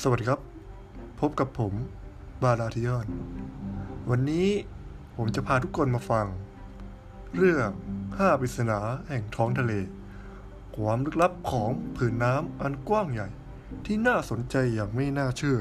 สวัสดีครับ พบกับผมบาลาทิยอน วันนี้ผมจะพาทุกคนมาฟัง เรื่องห้าปริศนาแห่งท้องทะเล ความลึกลับของผืนน้ำอันกว้างใหญ่ ที่น่าสนใจอย่างไม่น่าเชื่อ